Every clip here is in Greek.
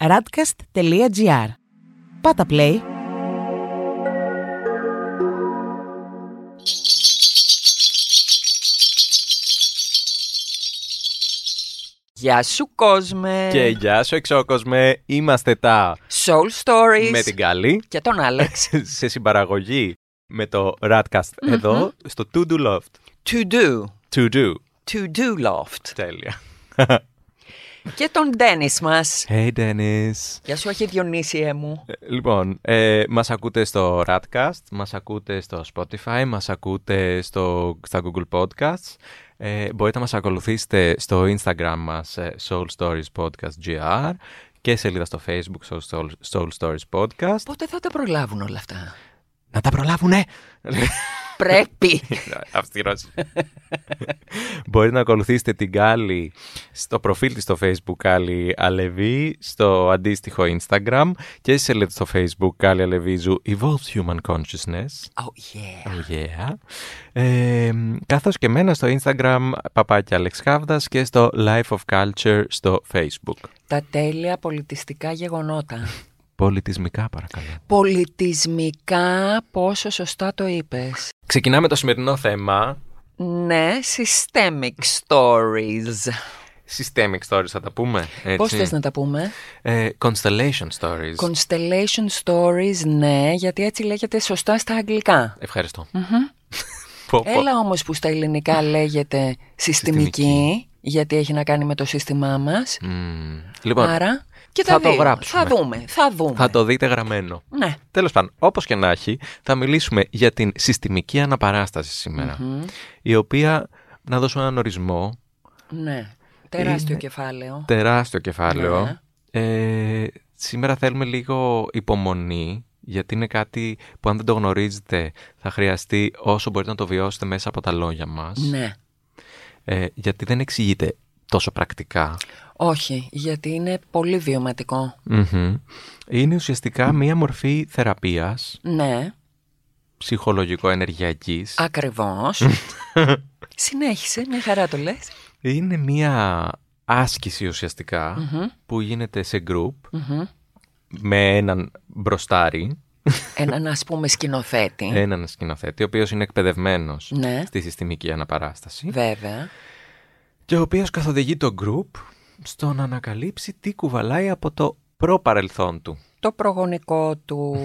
radcast.gr. Πάτα play. Γεια σου κόσμε! Και γεια σου εξώκοσμε, είμαστε τα Soul Stories με την Καλή και τον Άλεξ. σε συμπαραγωγή με το Radcast εδώ στο To Do Loft. to do. To Do. To do loft. Τέλεια. Και τον Ντένις μας. Hey Dennis. Γεια σου, όχι Διονύσιέ μου. Ε, Λοιπόν, ε, μας ακούτε στο Radcast, μας ακούτε στο Spotify, μας ακούτε στο, στα Google Podcasts. Ε, μπορείτε να μας ακολουθήσετε στο Instagram μας ε, Soul Stories Podcast GR και σελίδα στο Facebook Soul, Soul, Soul Stories Podcast. Πότε θα τα προλάβουν όλα αυτά; Να τα προλάβουνε! Πρέπει. Αυστηρός. Μπορείτε να ακολουθήσετε την Γκάλη στο προφίλ της στο Facebook Γκάλη Αλεβί, στο αντίστοιχο Instagram και στη σελίδα στο Facebook Γκάλη Αλεβίζου Evolved Human Consciousness. Oh yeah. Oh yeah. Ε, καθώς και εμένα στο Instagram παπάκια Alex Χάβδας και στο Life of Culture στο Facebook. Τα τέλεια πολιτιστικά γεγονότα. Πολιτισμικά παρακαλώ. Πολιτισμικά, πόσο σωστά το είπες. Ξεκινάμε το σημερινό θέμα. Ναι, systemic stories. Systemic stories θα τα πούμε. Έτσι. Πώς θες να τα πούμε; Ε, constellation stories. Constellation stories, ναι, γιατί έτσι λέγεται σωστά στα αγγλικά. Ευχαριστώ. Πω, πω. Έλα όμως που στα ελληνικά λέγεται συστημική, Συστημική. γιατί έχει να κάνει με το σύστημά μας. Μμμ. Λοιπόν, Άρα, και θα τα το δύο. γράψουμε. Θα δούμε, θα δούμε. θα το δείτε γραμμένο. Ναι. Τέλος πάντων, όπως και να έχει, θα μιλήσουμε για την συστημική αναπαράσταση σήμερα, η οποία, να δώσω έναν ορισμό, Ναι. Τεράστιο Είναι κεφάλαιο. τεράστιο κεφάλαιο. Ναι. Ε, σήμερα θέλουμε λίγο υπομονή, γιατί είναι κάτι που αν δεν το γνωρίζετε θα χρειαστεί όσο μπορείτε να το βιώσετε μέσα από τα λόγια μας. Ναι. Ε, γιατί δεν εξηγείται τόσο πρακτικά. Όχι, γιατί είναι πολύ βιωματικό. Μμμ. Είναι ουσιαστικά μία μορφή θεραπείας Ναι, ψυχολογικό-ενεργειακής. ακριβώς. Συνέχισε, μια χαρά το λες. Είναι μία άσκηση ουσιαστικά που γίνεται σε group Μμμ. με έναν μπροστάρι, Έναν ας πούμε σκηνοθέτη. έναν σκηνοθέτη, ο οποίος είναι εκπαιδευμένος Ναι. στη συστημική αναπαράσταση Βέβαια. και ο οποίος καθοδηγεί το group στο να ανακαλύψει τι κουβαλάει από το προπαρελθόν του. Το προγονικό του,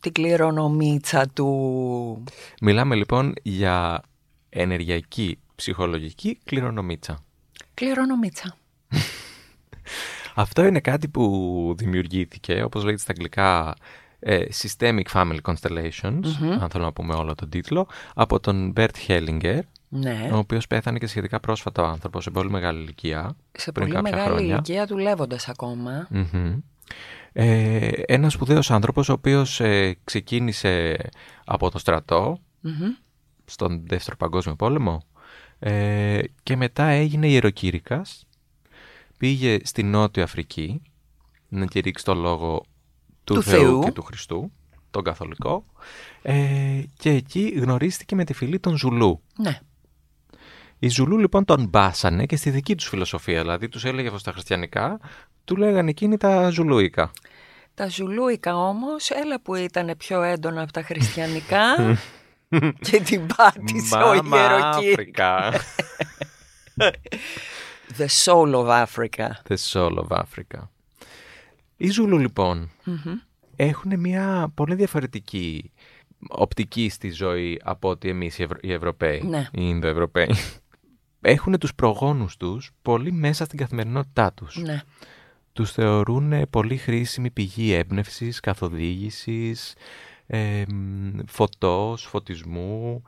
την κληρονομίτσα του. Μιλάμε λοιπόν για ενεργειακή ψυχολογική κληρονομίτσα. Κληρονομίτσα. Αυτό είναι κάτι που δημιουργήθηκε, όπως λέγεται στα αγγλικά, ε, Systemic Family Constellations, αν θέλω να πούμε όλο τον τίτλο, από τον Bert Hellinger, Ναι. ο οποίος πέθανε και σχετικά πρόσφατα ο άνθρωπος, σε πολύ μεγάλη ηλικία. Σε πριν πολύ κάποια μεγάλη χρόνια. ηλικία δουλεύοντας ακόμα. Μμμ. Ε, ένας σπουδαίος άνθρωπος, ο οποίος ε, ξεκίνησε από το στρατό, Μμμ. στον Δεύτερο Παγκόσμιο Πόλεμο ε, και μετά έγινε ιεροκήρυκας, πήγε στη Νότια Αφρική να κηρύξει το λόγο του, Του Θεού, Θεού. και του Χριστού, τον Καθολικό ε, και εκεί γνωρίστηκε με τη φυλή των Ζουλού. Ναι. Οι Ζουλού λοιπόν τον μπάσανε και στη δική τους φιλοσοφία, δηλαδή τους έλεγε αυτό στα χριστιανικά, του λέγανε εκείνοι τα Ζουλούικα. Τα Ζουλούικα όμως, έλα που ήταν πιο έντονα από τα χριστιανικά και την πάτησε ο Μάμα ιεροκήρυκας. Αφρικά. The soul of Africa. The soul of Africa. Οι Ζούλου λοιπόν έχουν μια πολύ διαφορετική οπτική στη ζωή από ότι εμείς οι, Ευρω... οι Ευρωπαίοι, Ναι. οι Ινδοευρωπαίοι. Έχουν τους προγόνους τους πολύ μέσα στην καθημερινότητά τους. Ναι. Τους θεωρούν πολύ χρήσιμη πηγή έμπνευσης, καθοδήγησης, ε, μ, φωτός, φωτισμού,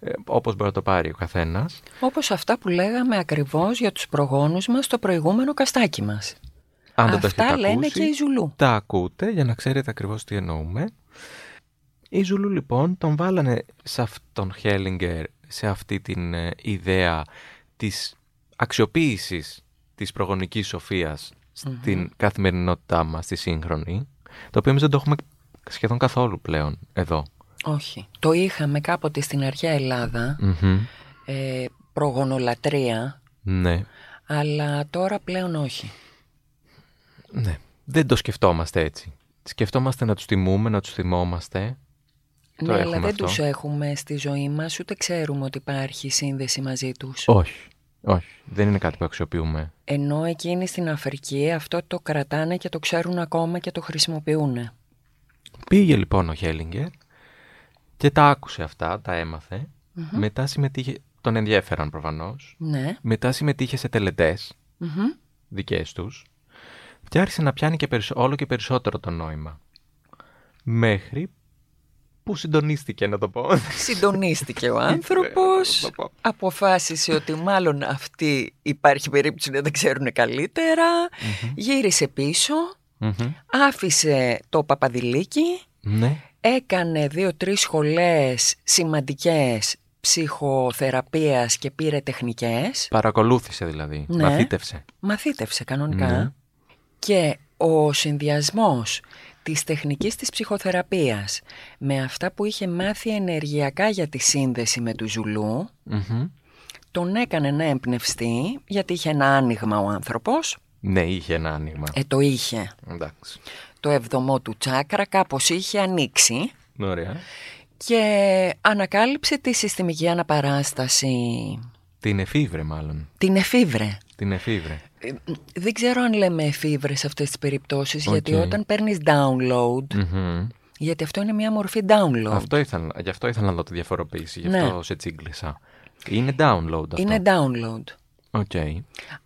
ε, όπως μπορεί να το πάρει ο καθένας. Όπως αυτά που λέγαμε ακριβώς για τους προγόνους μας στο προηγούμενο καστάκι μας. Αν δεν το Αυτά έχετε λένε ακούσει, και οι Ζουλού. Τα ακούτε για να ξέρετε ακριβώς τι εννοούμε. Οι Ζουλού λοιπόν τον βάλανε σε αυτόν Χέλινγκερ σε αυτή την ε, ιδέα της αξιοποίησης της προγονικής σοφίας στην καθημερινότητά μας, στη σύγχρονη, το οποίο εμείς δεν το έχουμε σχεδόν καθόλου πλέον εδώ. Όχι. Το είχαμε κάποτε στην αρχαία Ελλάδα, Μμμ. ε, προγονολατρεία, Ναι. αλλά τώρα πλέον όχι. Ναι. δεν το σκεφτόμαστε έτσι. Σκεφτόμαστε να τους τιμούμε, να τους θυμόμαστε. Το ναι, αλλά έχουμε δεν αυτό. τους έχουμε στη ζωή μας, ούτε ξέρουμε ότι υπάρχει σύνδεση μαζί τους. Όχι, όχι. Δεν είναι κάτι που αξιοποιούμε. Ενώ εκείνοι στην Αφρική αυτό το κρατάνε και το ξέρουν ακόμα και το χρησιμοποιούν. Πήγε λοιπόν ο Χέλιγκερ και τα άκουσε αυτά, τα έμαθε. Μετά συμμετείχε, τον ενδιέφεραν προφανώς. Ναι. Μετά συμμετείχε σε τελετές Μμμ. δικές τους και άρχισε να πιάνει και περισσο- όλο και περισσότερο το νόημα. Μέχρι που συντονίστηκε να το πω. Συντονίστηκε ο άνθρωπος, να το πω. αποφάσισε ότι μάλλον αυτοί υπάρχει περίπτωση να δεν ξέρουν καλύτερα, γύρισε πίσω, Μμμ. άφησε το παπαδηλίκι, Ναι. έκανε δύο-τρεις σχολές σημαντικές ψυχοθεραπείας και πήρε τεχνικές, Παρακολούθησε δηλαδή. Ναι. Μαθήτευσε. μαθήτευσε κανονικά Ναι. και ο συνδυασμός της τεχνικής της ψυχοθεραπείας με αυτά που είχε μάθει ενεργειακά για τη σύνδεση με του Ζουλού Μμμ. τον έκανε να εμπνευστεί γιατί είχε ένα άνοιγμα ο άνθρωπος Ναι, είχε ένα άνοιγμα. ε, το είχε Εντάξει. το έβδομο του τσάκρα κάπως είχε ανοίξει Ωραία. και ανακάλυψε τη συστημική αναπαράσταση Την εφηύρε μάλλον. την εφηύρε Την εφηύρε. Ε, δεν ξέρω αν λέμε εφηύρες σε αυτές τις περιπτώσεις γιατί Οκ. όταν παίρνεις download Μμμ. γιατί αυτό είναι μια μορφή download Αυτό ήθελα, γι' αυτό ήθελα να δω τη διαφοροποίηση. Γι' Ναι. αυτό σε τσίγκλισα. Είναι download αυτό; είναι download Οκ.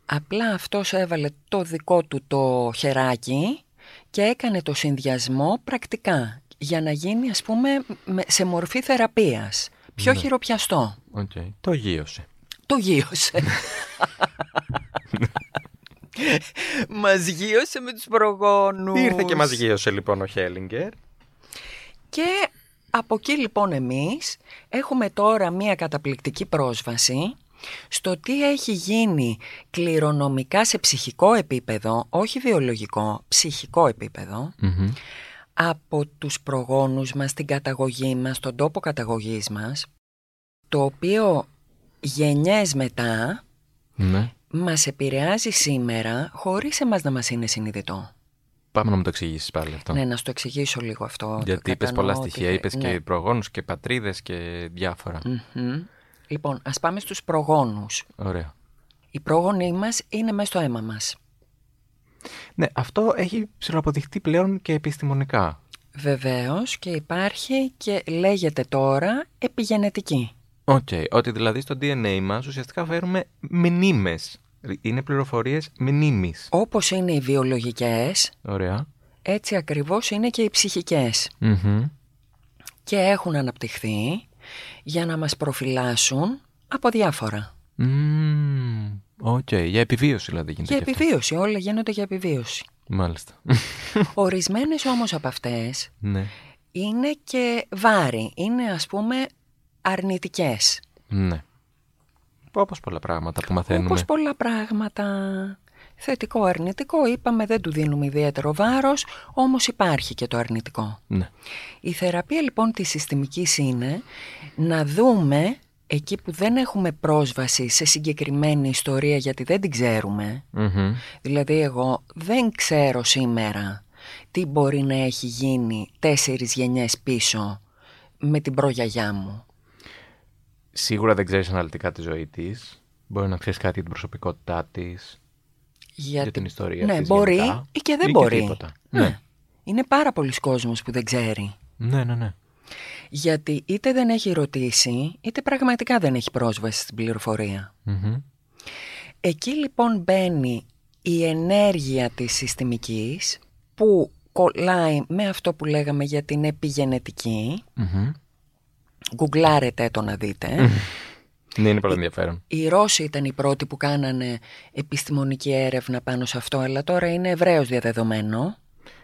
Απλά αυτός έβαλε το δικό του το χεράκι και έκανε το συνδυασμό πρακτικά για να γίνει ας πούμε με- σε μορφή θεραπείας. Πιο χειροπιαστό. Οκ. Το γείωσε. Το γείωσε. Μας γείωσε με τους προγόνους. Ήρθε και μας γείωσε λοιπόν ο Χέλιγκερ. Και από εκεί λοιπόν εμείς έχουμε τώρα μία καταπληκτική πρόσβαση στο τι έχει γίνει κληρονομικά σε ψυχικό επίπεδο, όχι βιολογικό, ψυχικό επίπεδο, Μμμ. από τους προγόνους μας, την καταγωγή μας, τον τόπο καταγωγής μας, το οποίο γενιές μετά Ναι. Μας επηρεάζει σήμερα χωρίς εμάς να μας είναι συνειδητό. Πάμε να μου το εξηγήσεις πάλι αυτό. Ναι, να σου το εξηγήσω λίγο αυτό. Γιατί είπες Κατανοώ πολλά ότι στοιχεία, θε- είπες ναι. και προγόνους και πατρίδες και διάφορα. Μμμ. Λοιπόν, ας πάμε στους προγόνους. Ωραία. Οι πρόγονοί μας είναι μέσα στο αίμα μας. Ναι, αυτό έχει ψιλοαποδειχτεί πλέον και επιστημονικά. Βεβαίως και υπάρχει και λέγεται τώρα επιγενετική. Οκ, ότι δηλαδή στο DNA μας ουσιαστικά φέρουμε μνήμες. Είναι πληροφορίες μνήμης. Όπως είναι οι βιολογικές, Ωραία. έτσι ακριβώς είναι και οι ψυχικές. Μμμ. Και έχουν αναπτυχθεί για να μας προφυλάσσουν από διάφορα. Μμμ. Οκ, για επιβίωση δηλαδή γίνεται Για και αυτό. επιβίωση, όλα γίνονται για επιβίωση. Μάλιστα. Ορισμένες όμως από αυτές ναι. είναι και βάρη, είναι ας πούμε αρνητικές. Ναι. Όπως πολλά πράγματα που μαθαίνουμε. Όπως πολλά πράγματα. Θετικό, αρνητικό, είπαμε δεν του δίνουμε ιδιαίτερο βάρος, όμως υπάρχει και το αρνητικό. Ναι. Η θεραπεία λοιπόν της συστημικής είναι να δούμε εκεί που δεν έχουμε πρόσβαση σε συγκεκριμένη ιστορία γιατί δεν την ξέρουμε. Μμμ. Δηλαδή εγώ δεν ξέρω σήμερα τι μπορεί να έχει γίνει τέσσερις γενιές πίσω με την προγιαγιά μου. Σίγουρα δεν ξέρεις αναλυτικά τη ζωή της. Μπορεί να ξέρεις κάτι για την προσωπικότητά της. Γιατί... Για την ιστορία ναι, της μπορεί γενικά. ή και δεν Ή και μπορεί. τίποτα. Ναι. Ναι. Είναι πάρα πολλοί κόσμος που δεν ξέρει. Ναι, ναι, ναι. Γιατί είτε δεν έχει ρωτήσει, είτε πραγματικά δεν έχει πρόσβαση στην πληροφορία. Μμμ. Εκεί λοιπόν μπαίνει η ενέργεια της συστημικής που κολλάει με αυτό που λέγαμε για την επιγενετική. Μμμ. Γκουγκλάρετε το να δείτε. Ναι, είναι πολύ ενδιαφέρον. Οι Ρώσοι ήταν οι πρώτοι που κάνανε επιστημονική έρευνα πάνω σε αυτό, αλλά τώρα είναι ευρέως διαδεδομένο.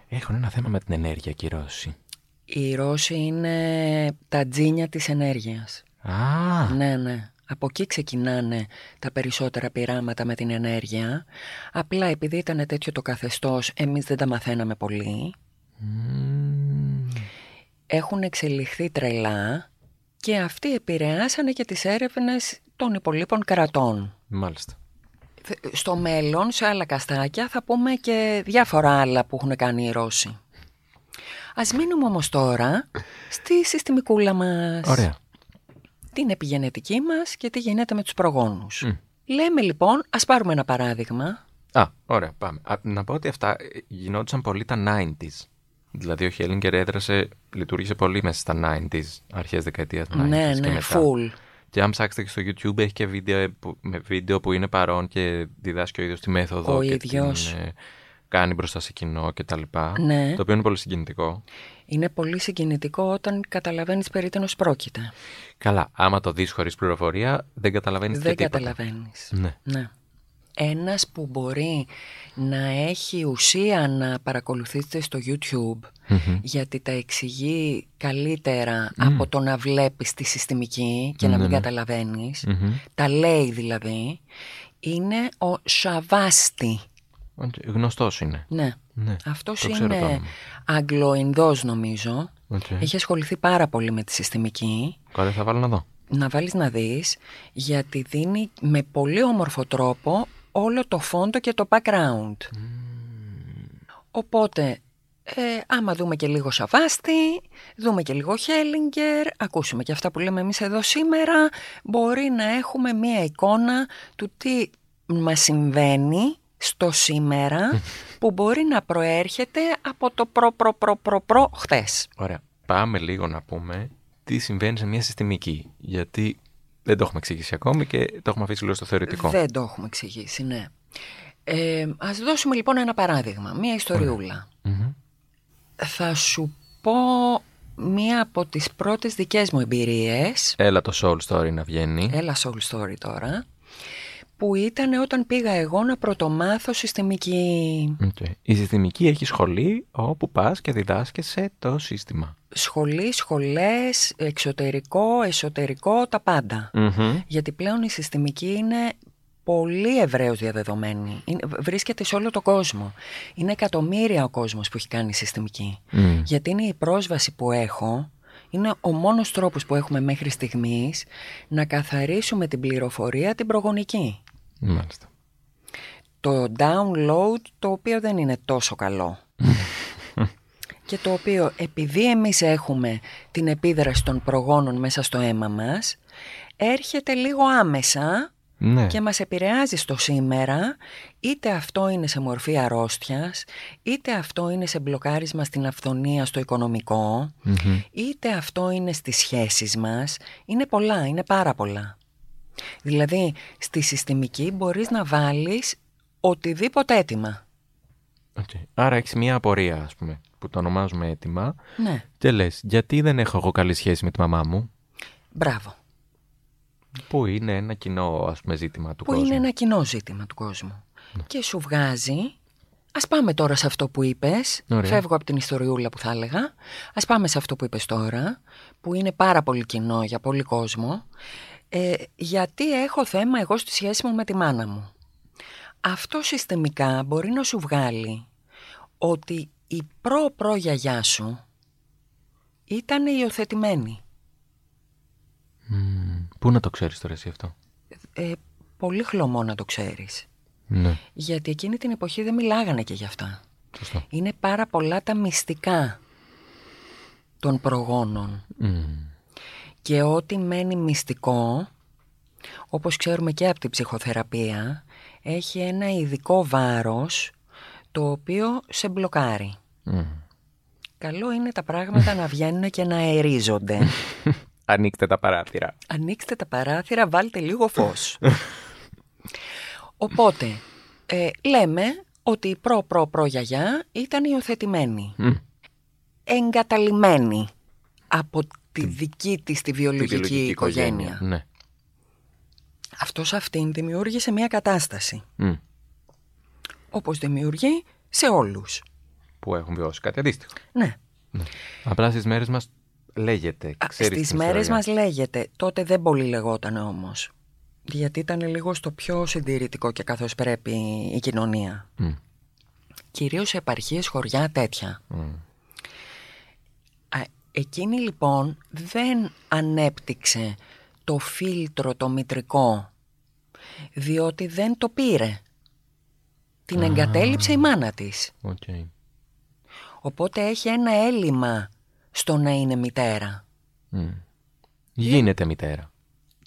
Έχουν ένα θέμα με την ενέργεια και οι Ρώσοι. Οι Ρώσοι είναι τα τζίνια της ενέργειας. Α, Ναι, ναι. Από εκεί ξεκινάνε τα περισσότερα πειράματα με την ενέργεια. Απλά επειδή ήταν τέτοιο το καθεστώς, εμείς δεν τα μαθαίναμε πολύ. Μμμ. Έχουν εξελιχθεί τρελά και αυτοί επηρεάσανε και τις έρευνες των υπολείπων κρατών. Μάλιστα. Θε- Στο μέλλον, σε άλλα καστάκια, θα πούμε και διάφορα άλλα που έχουν κάνει οι Ρώσοι. Ας μείνουμε όμως τώρα στη συστημικούλα μας. Ωραία. Την επιγενετική μας και τι γίνεται με τους προγόνους. Μμ. Λέμε λοιπόν, ας πάρουμε ένα παράδειγμα. Α, ωραία, πάμε. Α, να πω ότι αυτά ε, γινόντουσαν πολύ τα 90s. Δηλαδή ο Χέλιγκερ έδρασε, λειτουργήσε πολύ μέσα στα 90s, αρχές δεκαετίας 90s ναι, και ναι, μετά. full. Και αν ψάξετε και στο YouTube έχει και βίντεο ε, που, με βίντεο που είναι παρόν και διδάσκει ο ίδιος τη μέθοδο Ο και ίδιος. την ε, κάνει μπροστά σε κοινό και τα λοιπά. Ναι. Το οποίο είναι πολύ συγκινητικό. Είναι πολύ συγκινητικό όταν καταλαβαίνεις περί τίνος πρόκειται. Καλά, άμα το δεις χωρίς πληροφορία δεν καταλαβαίνεις Δεν και τίποτα. καταλαβαίνεις. Ναι. Ναι. Ένας που μπορεί να έχει ουσία να παρακολουθείτε στο YouTube Μμμ. γιατί τα εξηγεί καλύτερα από το να βλέπεις τη συστημική και να Ναι, μην ναι. καταλαβαίνεις. Μμμ. Τα λέει δηλαδή. Είναι ο Σαβάστη. Οκ, Γνωστός είναι. Ναι. Ναι. Αυτός το ξέρω το είναι όνομα. Αγγλοϊνδός νομίζω. Οκ. Έχει ασχοληθεί πάρα πολύ με τη συστημική. Οπότε θα βάλω να δω. Να βάλεις να δεις γιατί δίνει με πολύ όμορφο τρόπο όλο το φόντο και το background. Οπότε, ε, άμα δούμε και λίγο Σαβάστη, δούμε και λίγο Χέλινγκερ, ακούσουμε και αυτά που λέμε εμείς εδώ σήμερα, μπορεί να έχουμε μία εικόνα του τι μας συμβαίνει στο σήμερα που μπορεί να προέρχεται από το προ προ προ προ προ χθες. Ωραία. Πάμε λίγο να πούμε τι συμβαίνει σε μια συστημική. Γιατί δεν το έχουμε εξηγήσει ακόμη και το έχουμε αφήσει λίγο στο θεωρητικό. Δεν το έχουμε εξηγήσει, ναι. Ε, ας δώσουμε λοιπόν ένα παράδειγμα, μία ιστοριούλα. Μμμ. Θα σου πω μία από τις πρώτες δικές μου εμπειρίες, Έλα το soul story να βγαίνει. έλα soul story τώρα, που ήταν όταν πήγα εγώ να πρωτομάθω συστημική Οκ. Η συστημική έχει σχολή όπου πας και διδάσκεσαι το σύστημα. σχολή, σχολές, εξωτερικό, εσωτερικό, τα πάντα. Μμμ. Γιατί πλέον η συστημική είναι πολύ ευρέως διαδεδομένη. Είναι, βρίσκεται σε όλο τον κόσμο. Είναι εκατομμύρια ο κόσμος που έχει κάνει συστημική. Μμ. Γιατί είναι η πρόσβαση που έχω, είναι ο μόνος τρόπος που έχουμε μέχρι στιγμής να καθαρίσουμε την πληροφορία την προγονική. Μάλιστα. Το download το οποίο δεν είναι τόσο καλό. και το οποίο επειδή εμείς έχουμε την επίδραση των προγόνων μέσα στο αίμα μας, έρχεται λίγο άμεσα Ναι. και μας επηρεάζει στο σήμερα, είτε αυτό είναι σε μορφή αρρώστιας, είτε αυτό είναι σε μπλοκάρισμα στην αυθονία στο οικονομικό, Μμμ. είτε αυτό είναι στις σχέσεις μας, είναι πολλά, είναι πάρα πολλά. Δηλαδή, στη συστημική μπορείς να βάλεις οτιδήποτε αίτημα. Οκ. Άρα έχεις μια απορία, ας πούμε, που το ονομάζουμε αίτημα Ναι, και λες, γιατί δεν έχω εγώ καλή σχέση με τη μαμά μου, μπράβο. που είναι ένα κοινό, ας πούμε, ζήτημα του Που κόσμου. είναι ένα κοινό ζήτημα του κόσμου. Και σου βγάζει... Ας πάμε τώρα σε αυτό που είπες. Ωραία. Φεύγω από την ιστοριούλα που θα έλεγα. Ας πάμε σε αυτό που είπες τώρα, που είναι πάρα πολύ κοινό για πολύ κόσμο. Ε, γιατί έχω θέμα εγώ στη σχέση μου με τη μάνα μου. Αυτό συστημικά μπορεί να σου βγάλει ότι η προ-προ γιαγιά σου ήταν υιοθετημένη. Μμμ. Πού να το ξέρεις τώρα εσύ αυτό; Ε, πολύ χλωμό να το ξέρεις. Ναι. Γιατί εκείνη την εποχή δεν μιλάγανε και γι' αυτά. Σωστό. Είναι πάρα πολλά τα μυστικά των προγόνων. Μμμ. Και ό,τι μένει μυστικό, όπως ξέρουμε και από την ψυχοθεραπεία, έχει ένα ειδικό βάρος το οποίο σε μπλοκάρει. Μμμ. Καλό είναι τα πράγματα να βγαίνουν και να αερίζονται. Ανοίξτε τα παράθυρα. Ανοίξτε τα παράθυρα, βάλτε λίγο φως. Οπότε, ε, λέμε ότι η προ-προ-προ γιαγιά ήταν υιοθετημένη. Μμ. εγκαταλειμμένη από τη δική της τη Τη βιολογική, βιολογική οικογένεια. Ναι. Αυτό σ' αυτήν δημιούργησε μια κατάσταση, Μμ. όπως δημιουργεί σε όλους. Που έχουν βιώσει κάτι αντίστοιχο. Ναι, Απλά στις μέρες μας λέγεται. Α, Ξέρεις στις την μέρες ιστορία. μας λέγεται, τότε δεν πολύ λεγόταν όμως. Γιατί ήταν λίγο στο πιο συντηρητικό και καθώς πρέπει η κοινωνία. Μμ. Κυρίως σε επαρχίες, χωριά, τέτοια. Μμ. Α, εκείνη λοιπόν δεν ανέπτυξε το φίλτρο το μητρικό Διότι δεν το πήρε. Την εγκατέλειψε η μάνα της. Οκ. Οπότε έχει ένα έλλειμμα στο να είναι μητέρα. Μμ. Γίνεται μητέρα.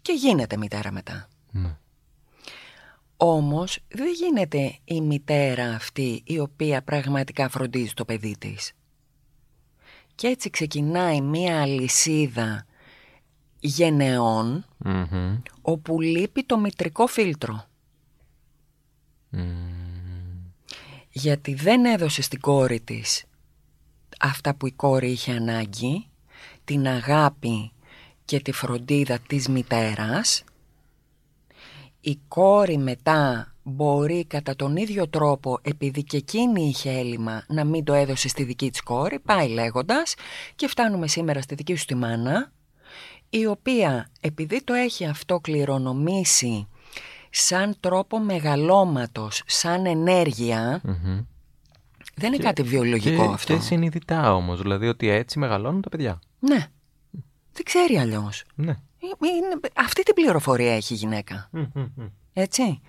Και γίνεται μητέρα μετά. Ναι. Όμως δεν γίνεται η μητέρα αυτή η οποία πραγματικά φροντίζει το παιδί της. Και έτσι ξεκινάει μία αλυσίδα γενεών Μμμ. όπου λείπει το μητρικό φίλτρο. Γιατί δεν έδωσε στην κόρη της αυτά που η κόρη είχε ανάγκη, την αγάπη και τη φροντίδα της μητέρας. Η κόρη μετά μπορεί κατά τον ίδιο τρόπο, επειδή και εκείνη είχε έλλειμμα, να μην το έδωσε στη δική της κόρη, πάει λέγοντας και φτάνουμε σήμερα στη δική σου τη μάνα, η οποία επειδή το έχει αυτό κληρονομήσει σαν τρόπο μεγαλώματος, σαν ενέργεια, Μμμ. δεν είναι κάτι βιολογικό και, αυτό. Και συνειδητά όμως, δηλαδή ότι έτσι μεγαλώνουν τα παιδιά. Ναι. Δεν ξέρει αλλιώς. Ναι. Ε, είναι- αυτή την πληροφορία έχει η γυναίκα. Έτσι.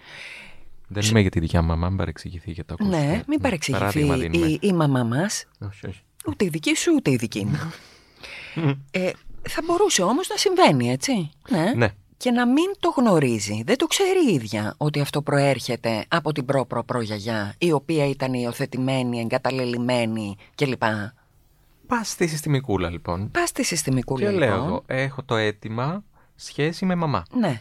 Δεν είμαι για τη δικιά μου μαμά, μην παρεξηγηθεί για το ακούσουμε. Ναι, μην παρεξηγηθεί Παράδειγμα δίνουμε. η, η μαμά μας. Όχι, όχι. Ούτε η δική σου, ούτε η δική μου. ε, θα μπορούσε όμως να συμβαίνει, έτσι. Ναι. Ναι. Και να μην το γνωρίζει. Δεν το ξέρει η ίδια ότι αυτό προέρχεται από την προ προ γιαγιά, η οποία ήταν υιοθετημένη, εγκαταλελειμμένη κλπ. Πας στη συστημικούλα λοιπόν. Πας στη συστημικούλα Και λοιπόν. λέω εγώ, έχω το αίτημα σχέση με μαμά. Ναι.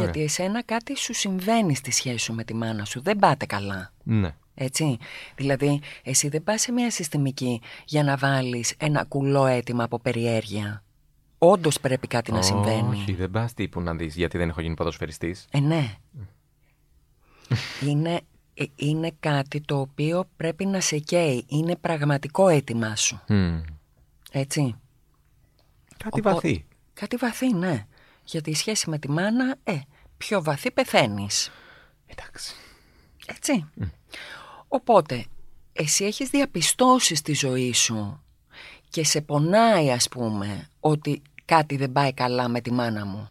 Γιατί εσένα κάτι σου συμβαίνει στη σχέση σου με τη μάνα σου. Δεν πάτε καλά. Ναι. Έτσι. Δηλαδή, εσύ δεν πας σε μια συστημική για να βάλεις ένα κουλό αίτημα από περιέργεια. Όντως πρέπει κάτι να συμβαίνει. Όχι, δεν πας τύπου να δεις γιατί δεν έχω γίνει ποδοσφαιριστής. Ε, ναι. είναι, ε, είναι κάτι το οποίο πρέπει να σε καίει. Είναι πραγματικό αίτημά σου. Μμ. Έτσι. Κάτι Οπό- βαθύ. Κάτι βαθύ, ναι. Γιατί η σχέση με τη μάνα, ε, πιο βαθύ πεθαίνεις. Εντάξει. Έτσι. Οπότε, εσύ έχεις διαπιστώσεις στη ζωή σου και σε πονάει ας πούμε ότι κάτι δεν πάει καλά με τη μάνα μου.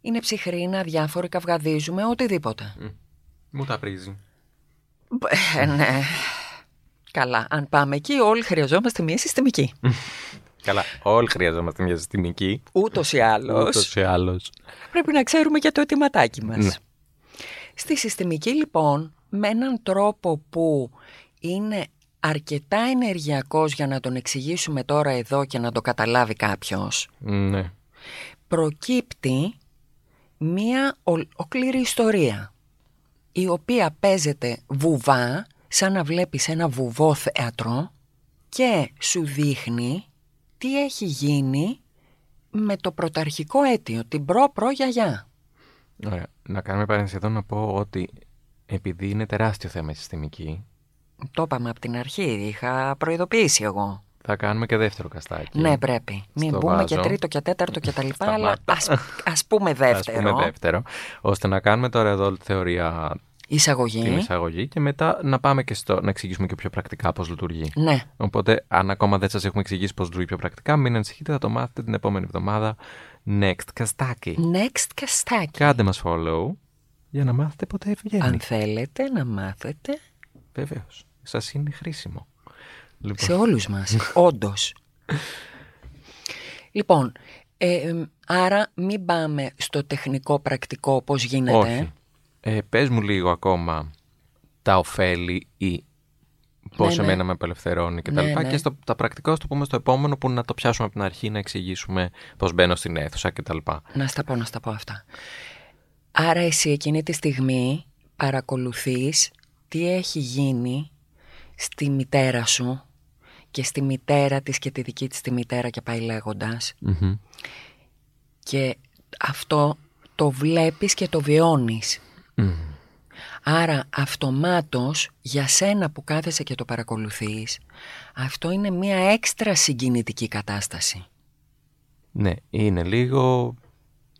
Είναι ψυχρή, είναι αδιάφορη, καυγαδίζουμε, οτιδήποτε. Μου τα πρίζει. Ε, ναι. Καλά, αν πάμε εκεί όλοι χρειαζόμαστε μια συστημική. Καλά, όλοι χρειαζόμαστε μια συστημική. Ούτως ή άλλως Ούτως ή άλλως. πρέπει να ξέρουμε για το αιτηματάκι μας. Ναι. Στη συστημική λοιπόν, με έναν τρόπο που είναι αρκετά ενεργειακός για να τον εξηγήσουμε τώρα εδώ και να το καταλάβει κάποιος, Ναι. προκύπτει μία ολόκληρη ιστορία η οποία παίζεται βουβά σαν να βλέπεις ένα βουβό θέατρο και σου δείχνει τι έχει γίνει με το πρωταρχικό αίτιο, την προ-προ γιαγιά. Ωραία. Να κάνουμε παρένθεση εδώ να πω ότι επειδή είναι τεράστιο θέμα η συστημική, Το είπαμε από την αρχή, είχα προειδοποιήσει εγώ. θα κάνουμε και δεύτερο καστάκι. Ναι, πρέπει. Μην Στο μπούμε και βάζω. τρίτο και τέταρτο και τα λοιπά, αλλά Σταμάτα. ας, ας πούμε δεύτερο. Ας πούμε δεύτερο. Ώστε να κάνουμε τώρα εδώ τη θεωρία Εισαγωγή. την εισαγωγή και μετά να πάμε και στο να εξηγήσουμε και πιο πρακτικά πώς λειτουργεί. Ναι. Οπότε, αν ακόμα δεν σας έχουμε εξηγήσει πώς λειτουργεί πιο πρακτικά, μην ανησυχείτε, θα το μάθετε την επόμενη εβδομάδα. Next καστάκι. Next καστάκι. Κάντε μας follow για να μάθετε πότε βγαίνει. Αν θέλετε να μάθετε Βεβαίως. Σας είναι χρήσιμο. Λοιπόν, σε όλους μας, όντως. Λοιπόν, ε, ε, άρα μην πάμε στο τεχνικό πρακτικό πώς γίνεται. όχι. Ε, πες μου λίγο ακόμα τα ωφέλη ή πώς Ναι, ναι. εμένα με απελευθερώνει και τα Ναι, λοιπά ναι. και στο, τα πρακτικά στο πούμε στο επόμενο που να το πιάσουμε από την αρχή να εξηγήσουμε πώς μπαίνω στην αίθουσα και τα λοιπά. Να στα πω, να στα πω αυτά. Άρα εσύ εκείνη τη στιγμή παρακολουθείς τι έχει γίνει στη μητέρα σου και στη μητέρα της και τη δική της τη μητέρα και πάει λέγοντας Μμμ. και αυτό το βλέπεις και το βιώνεις. Μμμ. Άρα αυτομάτως για σένα που κάθεσαι και το παρακολουθείς αυτό είναι μια έξτρα συγκινητική κατάσταση. Ναι, είναι λίγο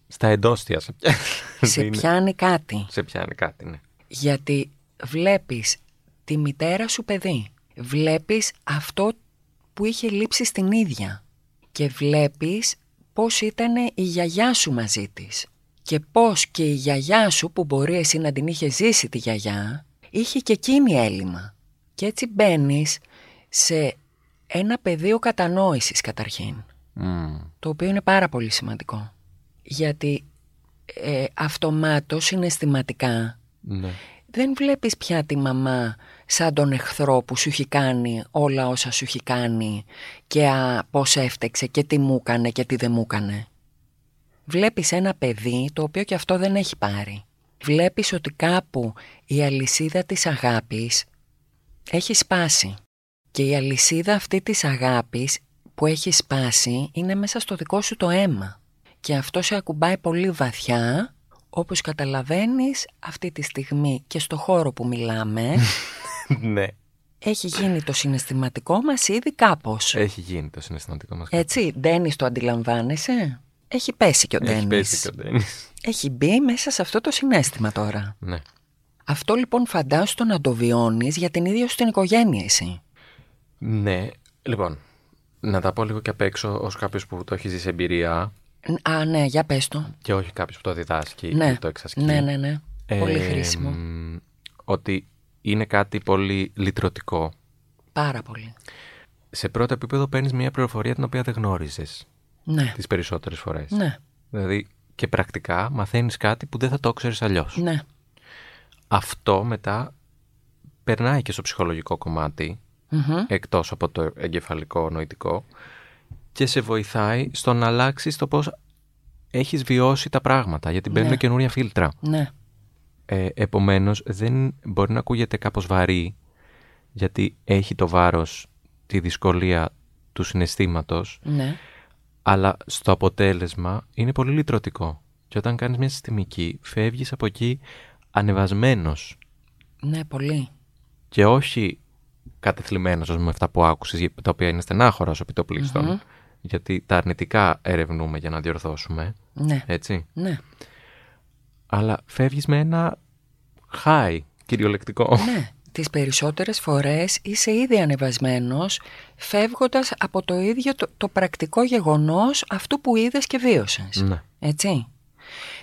στα εντόστια. Σε, πια- Σε είναι- πιάνει κάτι. Σε πιάνει κάτι, ναι. Γιατί βλέπεις τη μητέρα σου παιδί. Βλέπεις αυτό που είχε λείψει στην ίδια. Και βλέπεις πώς ήταν η γιαγιά σου μαζί της. Και πώς και η γιαγιά σου που μπορεί εσύ να την είχε ζήσει τη γιαγιά είχε και εκείνη έλλειμμα. Και έτσι μπαίνεις σε ένα πεδίο κατανόησης καταρχήν, το οποίο είναι πάρα πολύ σημαντικό. Γιατί ε, αυτομάτως συναισθηματικά Ναι. δεν βλέπεις πια τη μαμά σαν τον εχθρό που σου έχει κάνει όλα όσα σου έχει κάνει και α, πώς έφτεξε και τι μου έκανε και τι δεν μου έκανε. Βλέπεις ένα παιδί το οποίο και αυτό δεν έχει πάρει. Βλέπεις ότι κάπου η αλυσίδα της αγάπης έχει σπάσει. Και η αλυσίδα αυτή της αγάπης που έχει σπάσει είναι μέσα στο δικό σου το αίμα. Και αυτό σε ακουμπάει πολύ βαθιά, όπως καταλαβαίνεις αυτή τη στιγμή και στο χώρο που μιλάμε, ναι. έχει γίνει το συναισθηματικό μας ήδη κάπως. Έχει γίνει το συναισθηματικό μας. Έτσι, Ντένις το αντιλαμβάνεσαι; Έχει πέσει και ο Έχει Ντένις. πέσει και ο Ντένις. Έχει μπει μέσα σε αυτό το συνέστημα τώρα. Ναι. Αυτό λοιπόν φαντάσου το να το βιώνεις για την ίδια σου την οικογένεια εσύ. Ναι. Λοιπόν, να τα πω λίγο και απ' έξω ως κάποιος που το έχει ζήσει εμπειρία Α, ναι, για πες το. και όχι κάποιος που το διδάσκει Ναι, ή το εξασκεί. ναι, ναι, ναι. Πολύ Ε, χρήσιμο. μ, Ότι είναι κάτι πολύ λυτρωτικό. Πάρα πολύ. Σε πρώτο επίπεδο παίρνεις μια πληροφορία την οποία δεν γνώριζες Ναι, τις περισσότερες φορές. ναι, Δηλαδή και πρακτικά μαθαίνεις κάτι που δεν θα το ξέρεις αλλιώς. ναι. Αυτό μετά περνάει και στο ψυχολογικό κομμάτι, Μμμ. εκτός από το εγκεφαλικό νοητικό, και σε βοηθάει στο να αλλάξεις το πώς έχεις βιώσει τα πράγματα, γιατί μπαίνουν Ναι. καινούρια φίλτρα. Ναι, Ε, επομένως, δεν μπορεί να ακούγεται κάπως βαρύ, γιατί έχει το βάρος, τη δυσκολία του συναισθήματος, ναι. Αλλά στο αποτέλεσμα είναι πολύ λυτρωτικό. Και όταν κάνεις μια συστημική, φεύγεις από εκεί ανεβασμένος Ναι, πολύ. και όχι κατεθλιμμένος ως με αυτά που άκουσες, τα οποία είναι στενάχωρα ως επιτοπλίστων, γιατί τα αρνητικά ερευνούμε για να διορθώσουμε, Ναι, έτσι. ναι. Αλλά φεύγεις με ένα high, κυριολεκτικό. Ναι, τις περισσότερες φορές είσαι ήδη ανεβασμένος φεύγοντας από το ίδιο το, το πρακτικό γεγονός αυτού που είδες και βίωσες. Ναι. Έτσι.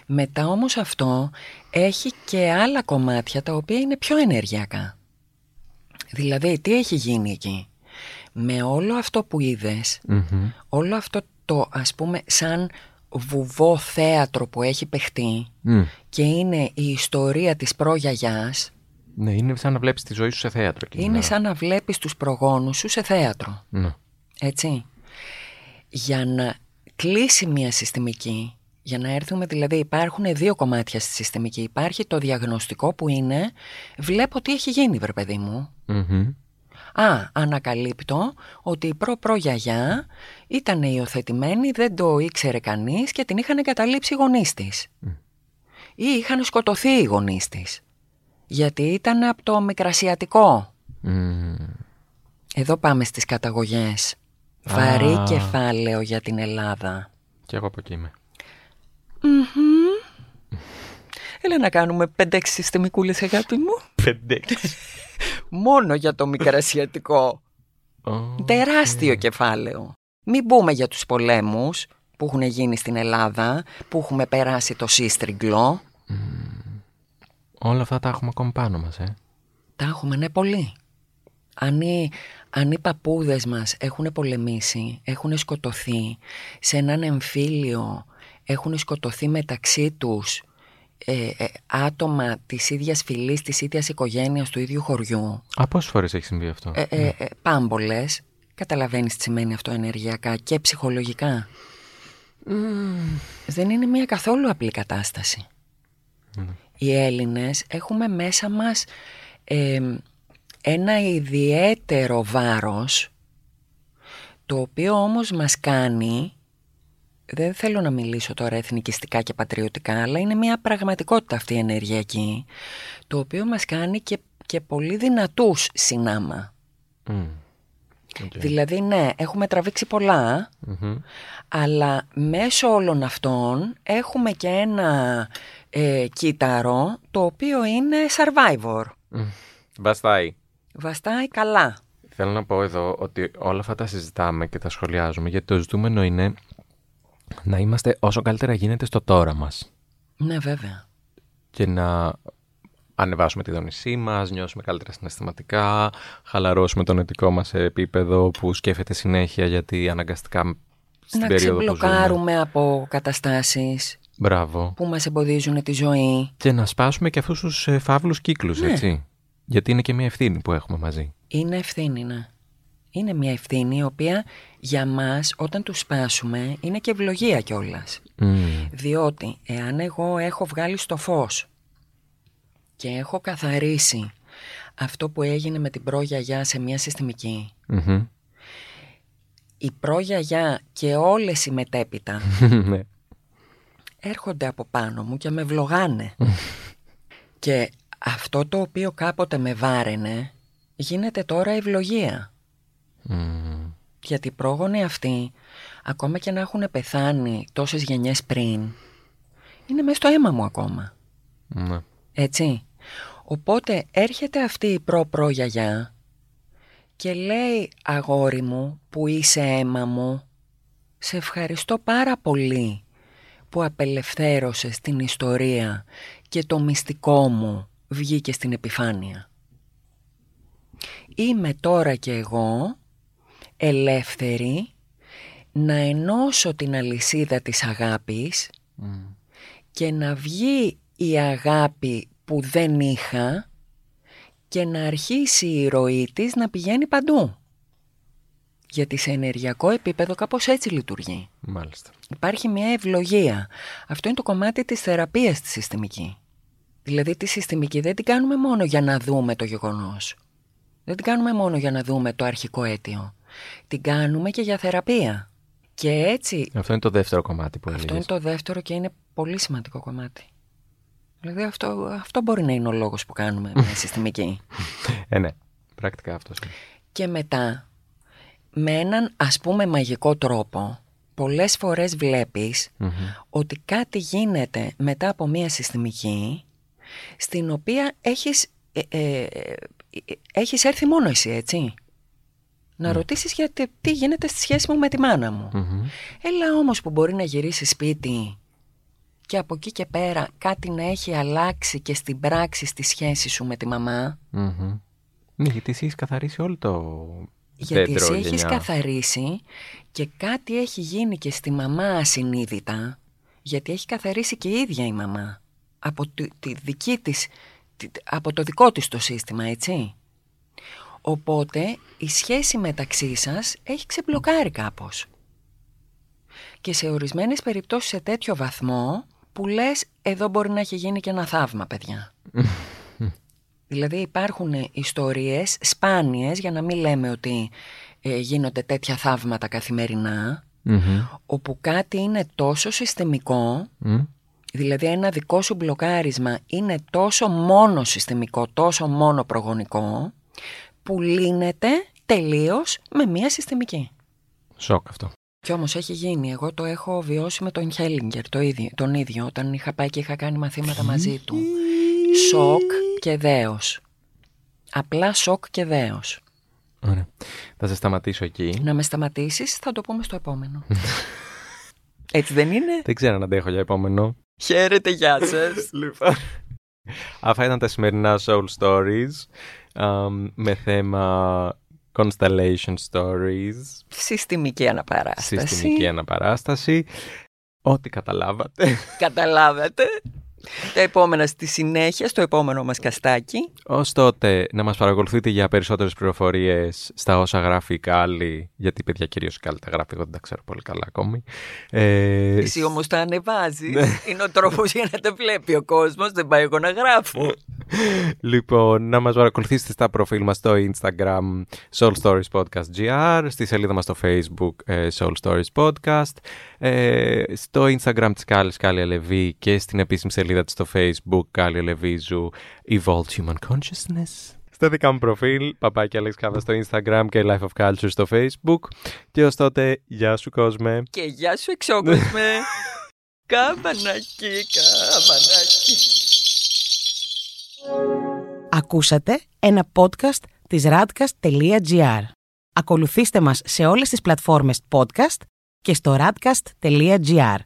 Μετά όμως αυτό έχει και άλλα κομμάτια τα οποία είναι πιο ενεργειακά. Δηλαδή, τι έχει γίνει εκεί; Με όλο αυτό που είδες, Μμμ. όλο αυτό το ας πούμε σαν βουβό θέατρο που έχει παιχτεί Μμ. και είναι η ιστορία της προγιαγιάς, Ναι, είναι σαν να βλέπεις τη ζωή σου σε θέατρο. εκείνη την είναι ώρα. σαν να βλέπεις τους προγόνους σου σε θέατρο. Ναι. Έτσι. Για να κλείσει μια συστημική, για να έρθουμε δηλαδή υπάρχουν δύο κομμάτια στη συστημική. Υπάρχει το διαγνωστικό που είναι βλέπω τι έχει γίνει βρε παιδί μου. Μμμ. Α, ανακαλύπτω ότι η προ-προγιαγιά ήταν υιοθετημένη, δεν το ήξερε κανείς και την είχαν εγκαταλείψει οι γονείς της. Ή είχαν σκοτωθεί οι γονείς της. Γιατί ήταν από το μικρασιατικό. Μμ. Εδώ πάμε στις καταγωγές. Βαρύ Α. κεφάλαιο για την Ελλάδα. Και εγώ από εκεί είμαι. Έλα να κάνουμε 5-6 συστημικούλες αγάπη μου. Πέντε. Μόνο για το μικρασιατικό. Τεράστιο κεφάλαιο. Μην μπούμε για τους πολέμους που έχουν γίνει στην Ελλάδα, που έχουμε περάσει το σύστριγγλο. Όλα αυτά τα έχουμε ακόμη πάνω μας, ε. Τα έχουμε, ναι, πολύ. Αν οι, αν οι παππούδες μας έχουν πολεμήσει, έχουν σκοτωθεί σε έναν εμφύλιο, έχουν σκοτωθεί μεταξύ τους ε, ε, άτομα της ίδιας φυλής, της ίδιας οικογένειας, του ίδιου χωριού, Α, πόσες φορές έχει συμβεί αυτό; ε, ε, ε, πάμπολες, καταλαβαίνεις τι σημαίνει αυτό ενεργειακά και ψυχολογικά. Δεν είναι μια καθόλου απλή κατάσταση. Οι Έλληνες έχουμε μέσα μας ε, ένα ιδιαίτερο βάρος το οποίο όμως μας κάνει δεν θέλω να μιλήσω τώρα εθνικιστικά και πατριωτικά αλλά είναι μια πραγματικότητα αυτή η ενεργειακή το οποίο μας κάνει και, και πολύ δυνατούς συνάμα Μμ. Οκ. δηλαδή ναι έχουμε τραβήξει πολλά Μμμ. αλλά μέσω όλων αυτών έχουμε και ένα ε, κύτταρο το οποίο είναι survivor. Μμ. Βαστάει. Βαστάει καλά. Θέλω να πω εδώ ότι όλα αυτά τα συζητάμε και τα σχολιάζουμε γιατί το ζητούμενο είναι να είμαστε όσο καλύτερα γίνεται στο τώρα μας. Ναι, βέβαια. και να ανεβάσουμε τη δόνησή μας, νιώσουμε καλύτερα συναισθηματικά, χαλαρώσουμε το νοητικό μας επίπεδο που σκέφτεται συνέχεια γιατί αναγκαστικά στην να περίοδο που ζούμε. ξεμπλοκάρουμε από καταστάσεις Μπράβο. που μας εμποδίζουν τη ζωή. Και να σπάσουμε και αυτούς τους ε, φαύλους κύκλους, Ναι. έτσι. Γιατί είναι και μια ευθύνη που έχουμε μαζί. Είναι ευθύνη, ναι. Είναι μια ευθύνη η οποία για μας όταν τους σπάσουμε είναι και ευλογία κιόλας. Μμμ. Διότι εάν εγώ έχω βγάλει στο φως και έχω καθαρίσει αυτό που έγινε με την προγιαγιά σε μια συστημική, Μμμ. η προγιαγιά και όλες οι μετέπειτα Ναι. Έρχονται από πάνω μου και με βλογάνε. και αυτό το οποίο κάποτε με βάραινε γίνεται τώρα ευλογία. Μμμ. Γιατί οι πρόγονοι αυτοί, ακόμα και να έχουν πεθάνει τόσες γενιές πριν, είναι μέσα στο αίμα μου ακόμα. Ναι. Έτσι. Οπότε έρχεται αυτή η προ-προ γιαγιά και λέει αγόρι μου που είσαι αίμα μου, σε ευχαριστώ πάρα πολύ που απελευθέρωσες την ιστορία και το μυστικό μου βγήκε στην επιφάνεια. Είμαι τώρα και εγώ ελεύθερη να ενώσω την αλυσίδα της αγάπης Μμ. και να βγει η αγάπη που δεν είχα και να αρχίσει η ροή της να πηγαίνει παντού. Γιατί σε ενεργειακό επίπεδο κάπως έτσι λειτουργεί. Μάλιστα. Υπάρχει μια ευλογία. Αυτό είναι το κομμάτι της θεραπείας στη συστημική. Δηλαδή τη συστημική δεν την κάνουμε μόνο για να δούμε το γεγονός. Δεν την κάνουμε μόνο για να δούμε το αρχικό αίτιο. Την κάνουμε και για θεραπεία. Και έτσι Αυτό είναι το δεύτερο κομμάτι που αυτό έλεγες. είναι το δεύτερο και είναι πολύ σημαντικό κομμάτι. Δηλαδή αυτό, αυτό μπορεί να είναι ο λόγος που κάνουμε μια συστημική. Ε, ναι. Πρακτικά αυτός είναι. Και μετά, με έναν ας πούμε μαγικό τρόπο, πολλές φορές βλέπεις Μμμ. ότι κάτι γίνεται μετά από μια συστημική, στην οποία έχεις, ε, ε, ε, έχεις έρθει μόνο εσύ, έτσι. Να ρωτήσεις γιατί τι γίνεται στη σχέση μου με τη μάνα μου. Μμμ. Έλα όμως που μπορεί να γυρίσει σπίτι και από εκεί και πέρα κάτι να έχει αλλάξει και στην πράξη στη σχέση σου με τη μαμά. Μμμ. Ναι, γιατί εσύ έχεις καθαρίσει όλο το Γιατί δέντρο εσύ έχεις γενιά. καθαρίσει και κάτι έχει γίνει και στη μαμά ασυνείδητα, γιατί έχει καθαρίσει και η ίδια η μαμά από, τη, τη δική της, τη- από το δικό της το σύστημα, έτσι. Οπότε η σχέση μεταξύ σας έχει ξεμπλοκάρει κάπως. Και σε ορισμένες περιπτώσεις σε τέτοιο βαθμό που λες εδώ μπορεί να έχει γίνει και ένα θαύμα παιδιά. δηλαδή υπάρχουν ιστορίες σπάνιες για να μην λέμε ότι ε, γίνονται τέτοια θαύματα καθημερινά Μμμ. όπου κάτι είναι τόσο συστημικό Μμ. Δηλαδή ένα δικό σου μπλοκάρισμα είναι τόσο μόνο συστημικό, τόσο μόνο προγονικό, που λύνεται τελείως με μία συστημική. Σοκ αυτό. Κι όμως έχει γίνει, εγώ το έχω βιώσει με τον Χέλιγκερ το ίδιο, τον ίδιο, όταν είχα πάει και είχα κάνει μαθήματα μαζί του. Σοκ και δέος. Απλά σοκ και δέος. Ωραία. Θα σε σταματήσω εκεί. Να με σταματήσεις, θα το πούμε στο επόμενο. Έτσι δεν είναι; Δεν ξέρω αν αντέχω για επόμενο. Χαίρετε, γεια σας. Λοιπόν. Αυτά ήταν τα σημερινά Soul Stories αμ, με θέμα Constellation Stories, Συστημική αναπαράσταση. συστημική αναπαράσταση. Ό,τι καταλάβατε. Καταλάβατε. Τα επόμενα στη συνέχεια, στο επόμενο μας καστάκι. Ως τότε να μας παρακολουθείτε για περισσότερες πληροφορίες στα όσα γράφει η Κάλλη, γιατί παιδιά κυρίως η Κάλλη τα γράφει, εγώ δεν τα ξέρω πολύ καλά ακόμη. Ε, Εσύ όμως τα ανεβάζεις. Είναι ο τρόπος για να τα βλέπει ο κόσμος, δεν πάει εγώ να γράφω. λοιπόν, να μας παρακολουθήσετε στα προφίλ μας στο Instagram Soul Stories Podcast GR, στη σελίδα μας στο Facebook ε, Soul Stories Podcast, ε, στο Instagram της Κάλλης Κάλλη Αλεβή και στην επίσημη σελίδα της στο Facebook Κάλλη Αλεβίζου Evolved Human Consciousness. Στα δικά μου προφίλ, παπάκι Alex Κάβας στο Instagram και Life of Culture στο Facebook. Και ως τότε, γεια σου κόσμε. Και γεια σου εξόκοσμε. Καμπανάκι, καμπανάκι. Ακούσατε ένα podcast της radcast.gr. Ακολουθήστε μας σε όλες τις πλατφόρμες podcast και στο radcast.gr.